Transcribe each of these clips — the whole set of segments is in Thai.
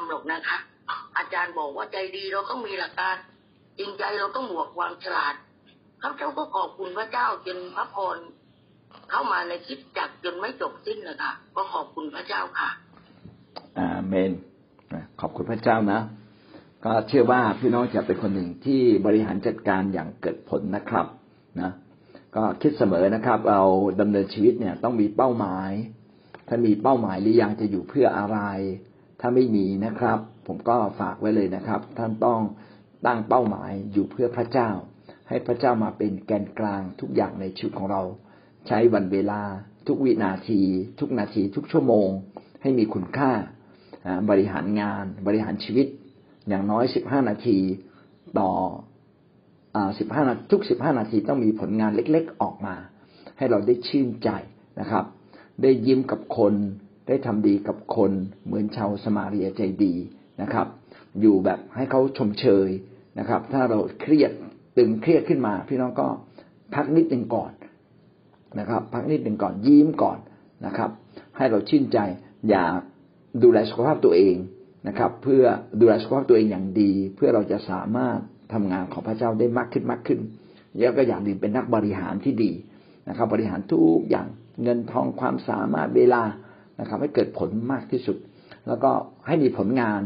ำหรอกนะคะ อาจารย์บอกว่าใจดีเราต้องมีหลักการจริงใจเราต้องบวกความฉลาดข้าพเจ้าก็ขอบคุณพระเจ้าจนพระพรเข้ามาในคริดจักจนไม่จบสิ้นนะคะก็ขอบคุณพระเจ้าค่ะอาเมนขอบคุณพระเจ้านะ ก็เชื่อว่าพี่น้องจะเป็นคนหนึ่งที่บริหารจัดการอย่างเกิดผลนะครับนะก็คิดเสมอนะครับ เราดำเนินชีวิตเนี่ยต้องมีเป้าหมาย ถ้ามีเป้าหมายหรือยังจะอยู่เพื่ออะไร ถ้าไม่มีนะครับ ผมก็ฝากไว้เลยนะครับ ท่านต้องตั้งเป้าหมายอยู่เพื่อพระเจ้า ให้พระเจ้ามาเป็นแกนกลางทุกอย่างในชีวิตของเรา ใช้วันเวลา ทุกวินาที ทุกนาที ทุกชั่วโมง ให้มีคุณค่า บริหารงาน บริหารชีวิต อย่างน้อยสิบห้านาทีต่อสิบห้าทุกสิบห้านาทีต้องมีผลงานเล็ก ๆ ออกมา ให้เราได้ชื่นใจนะครับ ได้ยิ้มกับคน ได้ทำดีกับคนเหมือนชาวสมาเรียใจดีนะครับ อยู่แบบให้เขาชมเชยนะครับ ถ้าเราเครียดตึงเครียดขึ้นมา พี่น้องก็พักนิดหนึ่งก่อนนะครับ พักนิดหนึ่งก่อนยิ้มก่อนนะครับ ให้เราชื่นใจอย่าดูแลสุขภาพตัวเองนะครับ เพื่อดูแลสุขภาพตัวเองอย่างดี เพื่อเราจะสามารถทำงานของพระเจ้าได้มากขึ้นมากขึ้นแล้วก็อย่างอื่นเป็นนักบริหารที่ดีนะครับ บริหารทุกอย่างเงินทองความสามารถเวลา นะครับ ให้เกิดผลมากที่สุด แล้วก็ให้มีผลงาน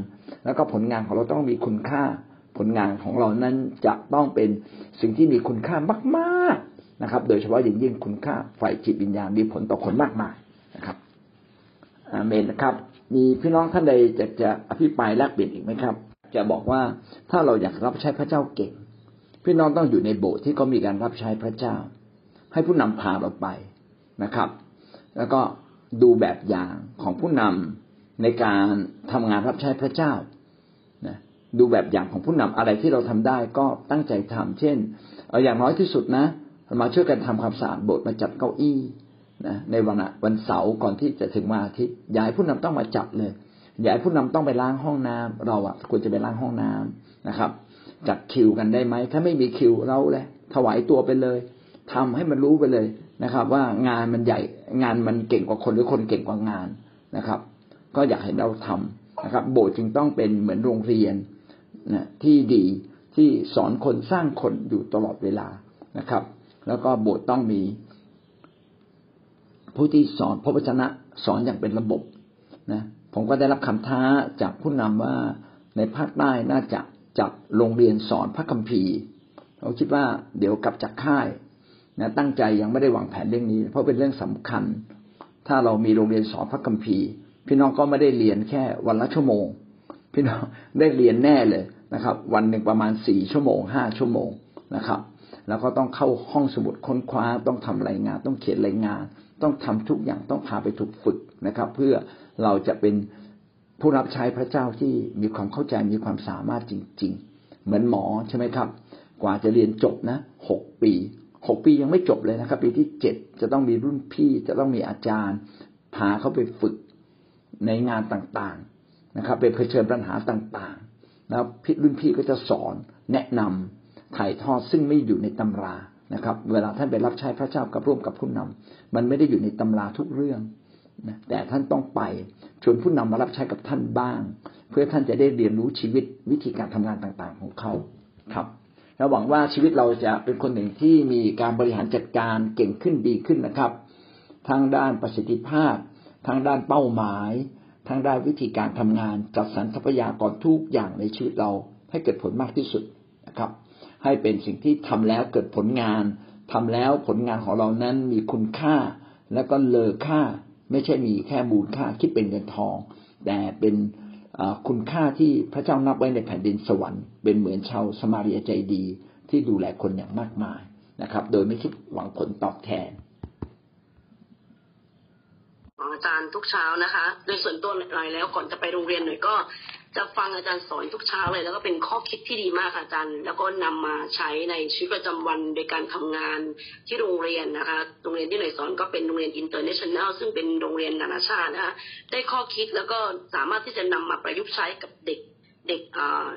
แล้วก็ผลงานของเราต้องมีคุณค่า ผลงานของเรานั้นจะต้องเป็นสิ่งที่มีคุณค่ามาก ๆนะครับ โดยเฉพาะอย่างยิ่งคุณค่าฝ่ายจิตวิญญาณมีผลต่อคนมากมายนะครับอาเมนนะครับ มีพี่น้องท่านใดจะจะอภิปรายแลกเปลี่ยนอีกไหมครับ จะบอกว่าถ้าเราอยากรับใช้พระเจ้าเก่ง พี่น้องต้องอยู่ในโบสถ์ที่เขามีการรับใช้พระเจ้า ให้ผู้นำพาเราไปนะครับ แล้วก็ ดูแบบอย่างของผู้นำในการทำงานรับใช้พระเจ้านะดูแบบอย่างของผู้นำอะไรที่เราทำได้ก็ตั้งใจทำเช่นเอาอย่างน้อยที่สุดนะ มาช่วยกันทำความสะอาดโบสถ์มาจัดเก้าอี้นะในวันวันเสาร์ก่อนที่จะถึงวันอาทิตย์ย้ายผู้นำต้องมาจัดเลยอย่าให้ผู้นำต้องไปล้างห้องน้ำเราอะควรจะไปล้างห้องน้ำนะครับ จัดคิวกันได้ไหมถ้าไม่มีคิวเราเลยถวายตัวไปเลยทำให้มันรู้ไปเลย นะครับ ว่างานมันใหญ่งานมันเก่งกว่าคนหรือคนเก่งกว่างานนะครับ ก็อยากให้เราทำนะครับ โบสถ์จึงต้องเป็นเหมือนโรงเรียนนะที่ดีที่สอนคนสร้างคนอยู่ตลอดเวลานะครับ แล้วก็โบสถ์ต้องมี ผู้ที่สอนพระวจนะสอนอย่างเป็นระบบนะผมก็ได้รับคำท้าจากผู้นำว่าในภาคใต้น่าจะจัดโรงเรียนสอนพระคัมภีร์เราคิดว่าเดี๋ยวกลับจากค่าย นะตั้งใจยังไม่ได้วางแผนเรื่องนี้ เพราะเป็นเรื่องสำคัญ ถ้าเรามีโรงเรียนสอนพระคัมภีร์ พี่น้องก็ไม่ได้เรียนแค่วันละชั่วโมง พี่น้องได้เรียนแน่เลยนะครับ วันหนึ่งประมาณสี่ชั่วโมงห้าชั่วโมงนะครับ แล้วก็ต้องเข้าห้องสมุดค้นคว้า ต้องทำรายงาน ต้องเขียนรายงาน ต้องทำทุกอย่างต้องพาไปถูกฝึกนะครับ เพื่อเราจะเป็นผู้รับใช้พระเจ้าที่มีความเข้าใจมีความสามารถจริง ๆ เหมือนหมอใช่ไหมครับ กว่าจะเรียนจบนะหกปี หกปียังไม่จบเลยนะครับ ปีที่เจ็ดจะต้องมีรุ่นพี่จะต้องมีอาจารย์พาเขาไปฝึกในงานต่างๆนะครับ ไปเผชิญปัญหาต่างๆ แล้วพี่รุ่นพี่ก็จะสอนแนะนำถ่ายทอดซึ่งไม่อยู่ในตำรานะครับ เวลาท่านไปรับใช้พระเจ้ากับร่วมกับผู้นำมันไม่ได้อยู่ในตำราทุกเรื่องนะแต่ท่านต้องไปชวนผู้นำมารับใช้กับท่านบ้าง เพื่อท่านจะได้เรียนรู้ชีวิตวิธีการทำงานต่างๆ ของเขาครับ และหวังว่าชีวิตเราจะเป็นคนหนึ่งที่มีการบริหารจัดการเก่งขึ้นดีขึ้นนะครับ ทางด้านประสิทธิภาพ ทางด้านเป้าหมาย ทางด้านวิธีการทำงาน จัดสรรทรัพยากรทุกอย่างในชีวิตเราให้เกิดผลมากที่สุดนะครับ ให้เป็นสิ่งที่ทำแล้วเกิดผลงานทำแล้วผลงานของเรานั้นมีคุณค่า และก็เลอค่า ไม่ใช่มีแค่มูลค่าคิดเป็นเงินทอง แต่เป็น คุณค่าที่พระเจ้านับไว้ในแผ่นดินสวรรค์เป็นเหมือนชาวสมาเรียใจดีที่ดูแลคนอย่างมากมายนะครับ โดยไม่คิดหวังผลตอบแทนอาจารย์ทุกเช้านะคะ โดยส่วนตัวหน่อยแล้วก่อนจะไปโรงเรียนหน่อยก็ จะฟังอาจารย์สอนทุกเช้าเลย แล้วก็เป็นข้อคิดที่ดีมากอาจารย์ แล้วก็นำมาใช้ในชีวิตประจำวันโดยการทำงานที่โรงเรียนนะคะโรงเรียนที่หน่อยสอนก็เป็นโรงเรียน international ซึ่งเป็นโรงเรียนนานาชาตินะคะได้ข้อคิดแล้วก็สามารถที่จะนำมาประยุกต์ใช้กับเด็กเด็ก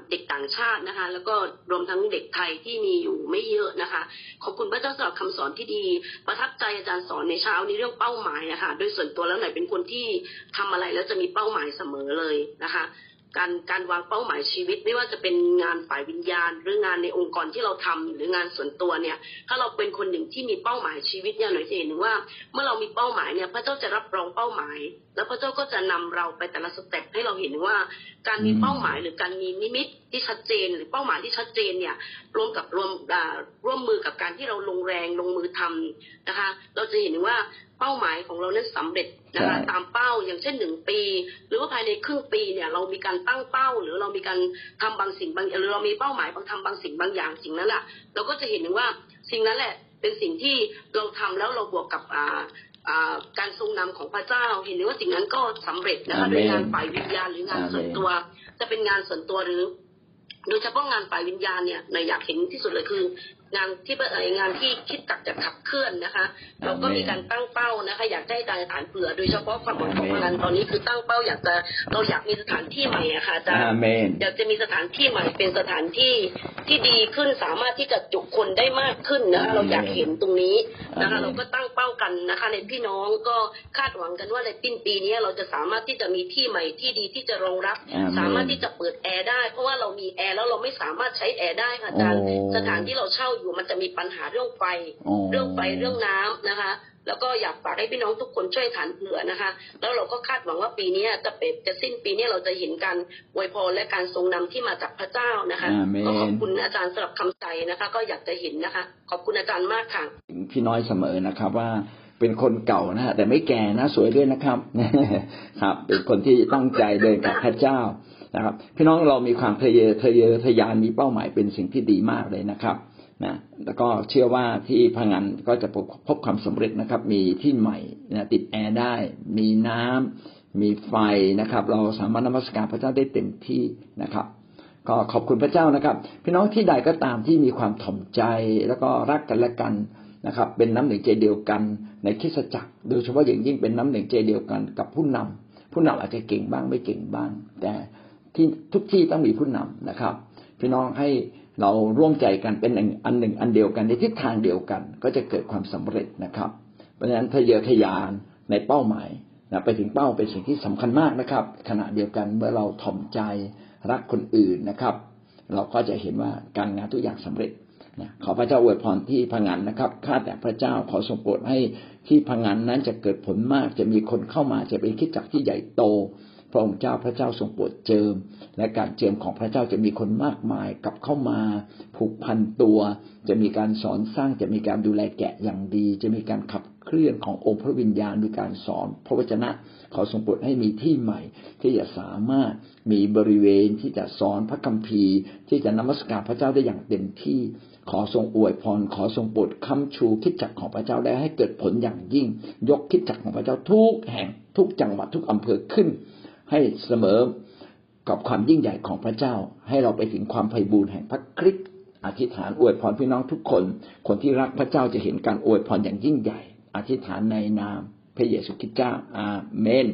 เด็กต่างชาตินะคะ แล้วก็รวมทั้งเด็กไทยที่มีอยู่ไม่เยอะนะคะ ขอบคุณพระเจ้าสำหรับคำสอนที่ดี ประทับใจอาจารย์สอนในเช้านี้เรื่องเป้าหมายนะคะโดยส่วนตัวแล้วหน่อยเป็นคนที่ทำอะไรแล้วจะมีเป้าหมายเสมอเลยนะคะ การการวางเป้าหมายชีวิต ไม่ว่าจะเป็นงานฝ่ายวิญญาณ หรืองานในองค์กรที่เราทำหรืองานส่วนตัวเนี่ย ถ้าเราเป็นคนหนึ่งที่มีเป้าหมายชีวิตเนี่ยหน่อยจะเห็นว่า เมื่อเรามีเป้าหมายเนี่ยพระเจ้าจะรับรองเป้าหมาย แล้วพระเจ้าก็จะนำเราไปแต่ละสเต็ปให้เราเห็นว่า การมีเป้าหมายหรือการมีนิมิตที่ชัดเจน หรือเป้าหมายที่ชัดเจนเนี่ยรวมกับรวมร่วมมือกับการที่เราลงแรงลงมือทำนะคะ เราจะเห็นว่าเป้าหมายของเรานั้นสำเร็จนะคะตามเป้าอย่างเช่นหนึ่งปี หรือว่าภายในครึ่งปีเนี่ยเรามีการตั้งเป้า หรือเรามีการทำบางสิ่งบางหรือเรามีเป้าหมายบางทำบางสิ่งบางอย่างสิ่งนั้นแหละเราก็จะเห็นว่าสิ่งนั้นแหละเป็นสิ่งที่เราทำแล้วเราบวกกับอ่า การทรงนำของพระเจ้า เห็นว่าสิ่งนั้นก็สำเร็จนะคะในงานฝ่ายวิญญาณหรืองานส่วนตัว จะเป็นงานส่วนตัวหรือ โดยเฉพาะงานฝ่ายวิญญาณเนี่ยในอยากเห็นที่สุดเลยคือ งานที่เอ่งานที่คิดตักจะขับเคลื่อนนะคะ เราก็มีการตั้งเป้านะคะ อยากได้การฐานเผื่อ โดยเฉพาะความหวังของงานตอนนี้คือตั้งเป้าอยากจะเราอยากมีสถานที่ใหม่อะค่ะอาจารย์อยากจะมีสถานที่ใหม่เป็นสถานที่ที่ดีขึ้นสามารถที่จะจุคนได้มากขึ้นนะคะเราอยากเห็นตรงนี้นะคะ เราก็ตั้งเป้ากันนะคะ ในพี่น้องก็คาดหวังกันว่าในปีปีนี้เราจะสามารถที่จะมีที่ใหม่ที่ดีที่จะรองรับ สามารถที่จะเปิดแอร์ได้ เพราะว่าเรามีแอร์แล้วเราไม่สามารถใช้แอร์ได้ค่ะอาจารย์สถานที่เราเช่าอยู่มันจะมีปัญหาเรื่องไฟ เรื่องไฟเรื่องน้ำนะคะ แล้วก็อยากฝากให้พี่น้องทุกคนช่วยฐานเผื่อนะคะ แล้วเราก็คาดหวังว่าปีนี้จะเป็นจะสิ้นปีนี้เราจะเห็นการอวยพรและการทรงนำที่มาจากพระเจ้านะคะก็ขอบคุณอาจารย์สำหรับคำใจนะคะ ก็อยากจะเห็นนะคะ ขอบคุณอาจารย์มากค่ะพี่น้อยเสมอนะครับว่าเป็นคนเก่านะฮะแต่ไม่แก่นะสวยด้วยนะครับครับ เป็นคนที่ตั้งใจเดินกับพระเจ้านะครับ พี่น้องเรามีความทะเยอทะเยอทะยานมีเป้าหมายเป็นสิ่งที่ดีมากเลยนะครับ นะแล้วก็เชื่อว่าที่พังงานก็จะพบความสำเร็จนะครับ มีที่ใหม่นะติดแอร์ได้ มีน้ำมีไฟนะครับ เราสามารถนมัสการพระเจ้าได้เต็มที่นะครับ ก็ขอบคุณพระเจ้านะครับ พี่น้องที่ใดก็ตามที่มีความถ่อมใจแล้วก็รักกันและกันนะครับ เป็นน้ำหนึ่งใจเดียวกัน ในคิสจักร โดยเฉพาะอย่างยิ่งเป็นน้ำหนึ่งใจเดียวกันกับผู้นำผู้นำอาจจะเก่งบ้างไม่เก่งบ้าง แต่ที่ทุกที่ต้องมีผู้นำนะครับ พี่น้องให้ เราร่วมใจกันเป็นอันหนึ่งอันเดียวกันในทิศทางเดียวกัน ก็จะเกิดความสำเร็จนะครับ เพราะฉะนั้นทะเยอทะยานในเป้าหมายนะไปถึงเป้าเป็นสิ่งที่สำคัญมากนะครับ ขณะเดียวกันเมื่อเราถ่อมใจรักคนอื่นนะครับ เราก็จะเห็นว่าการงานทุกอย่างสำเร็จนะขอพระเจ้าอวยพรที่พังงานนะครับข้าแต่พระเจ้าขอทรงโปรดให้ที่พังงานนั้นจะเกิดผลมาก จะมีคนเข้ามาจะเป็นคิดจักที่ใหญ่โต พระองค์เจ้าพระเจ้าทรงโปรดเจิม และการเจิมของพระเจ้าจะมีคนมากมายกลับเข้ามาผูกพันตัว จะมีการสอนสร้างจะมีการดูแลแกะอย่างดี จะมีการขับเคลื่อนขององค์พระวิญญาณมีการสอน พระวจนะขอทรงโปรดให้มีที่ใหม่ ที่จะสามารถมีบริเวณที่จะสอนพระคัมภีร์ ที่จะนมัสการพระเจ้าได้อย่างเต็มที่ ขอทรงอวยพร ขอทรงโปรดคำชูคิดจักของพระเจ้าได้ให้เกิดผลอย่างยิ่ง ยกคิดจักของพระเจ้าทุกแห่งทุกจังหวัดทุกอำเภอขึ้น ให้เสมอกับความยิ่งใหญ่ของพระเจ้า ให้เราไปถึงความไพ่บูรณ์แห่งพระคริสต์อธิษฐานอวยพรพี่น้องทุกคน คนที่รักพระเจ้าจะเห็นการอวยพรอย่างยิ่งใหญ่ อธิษฐานในนามพระเยซูคริสต์เจ้าอาเมน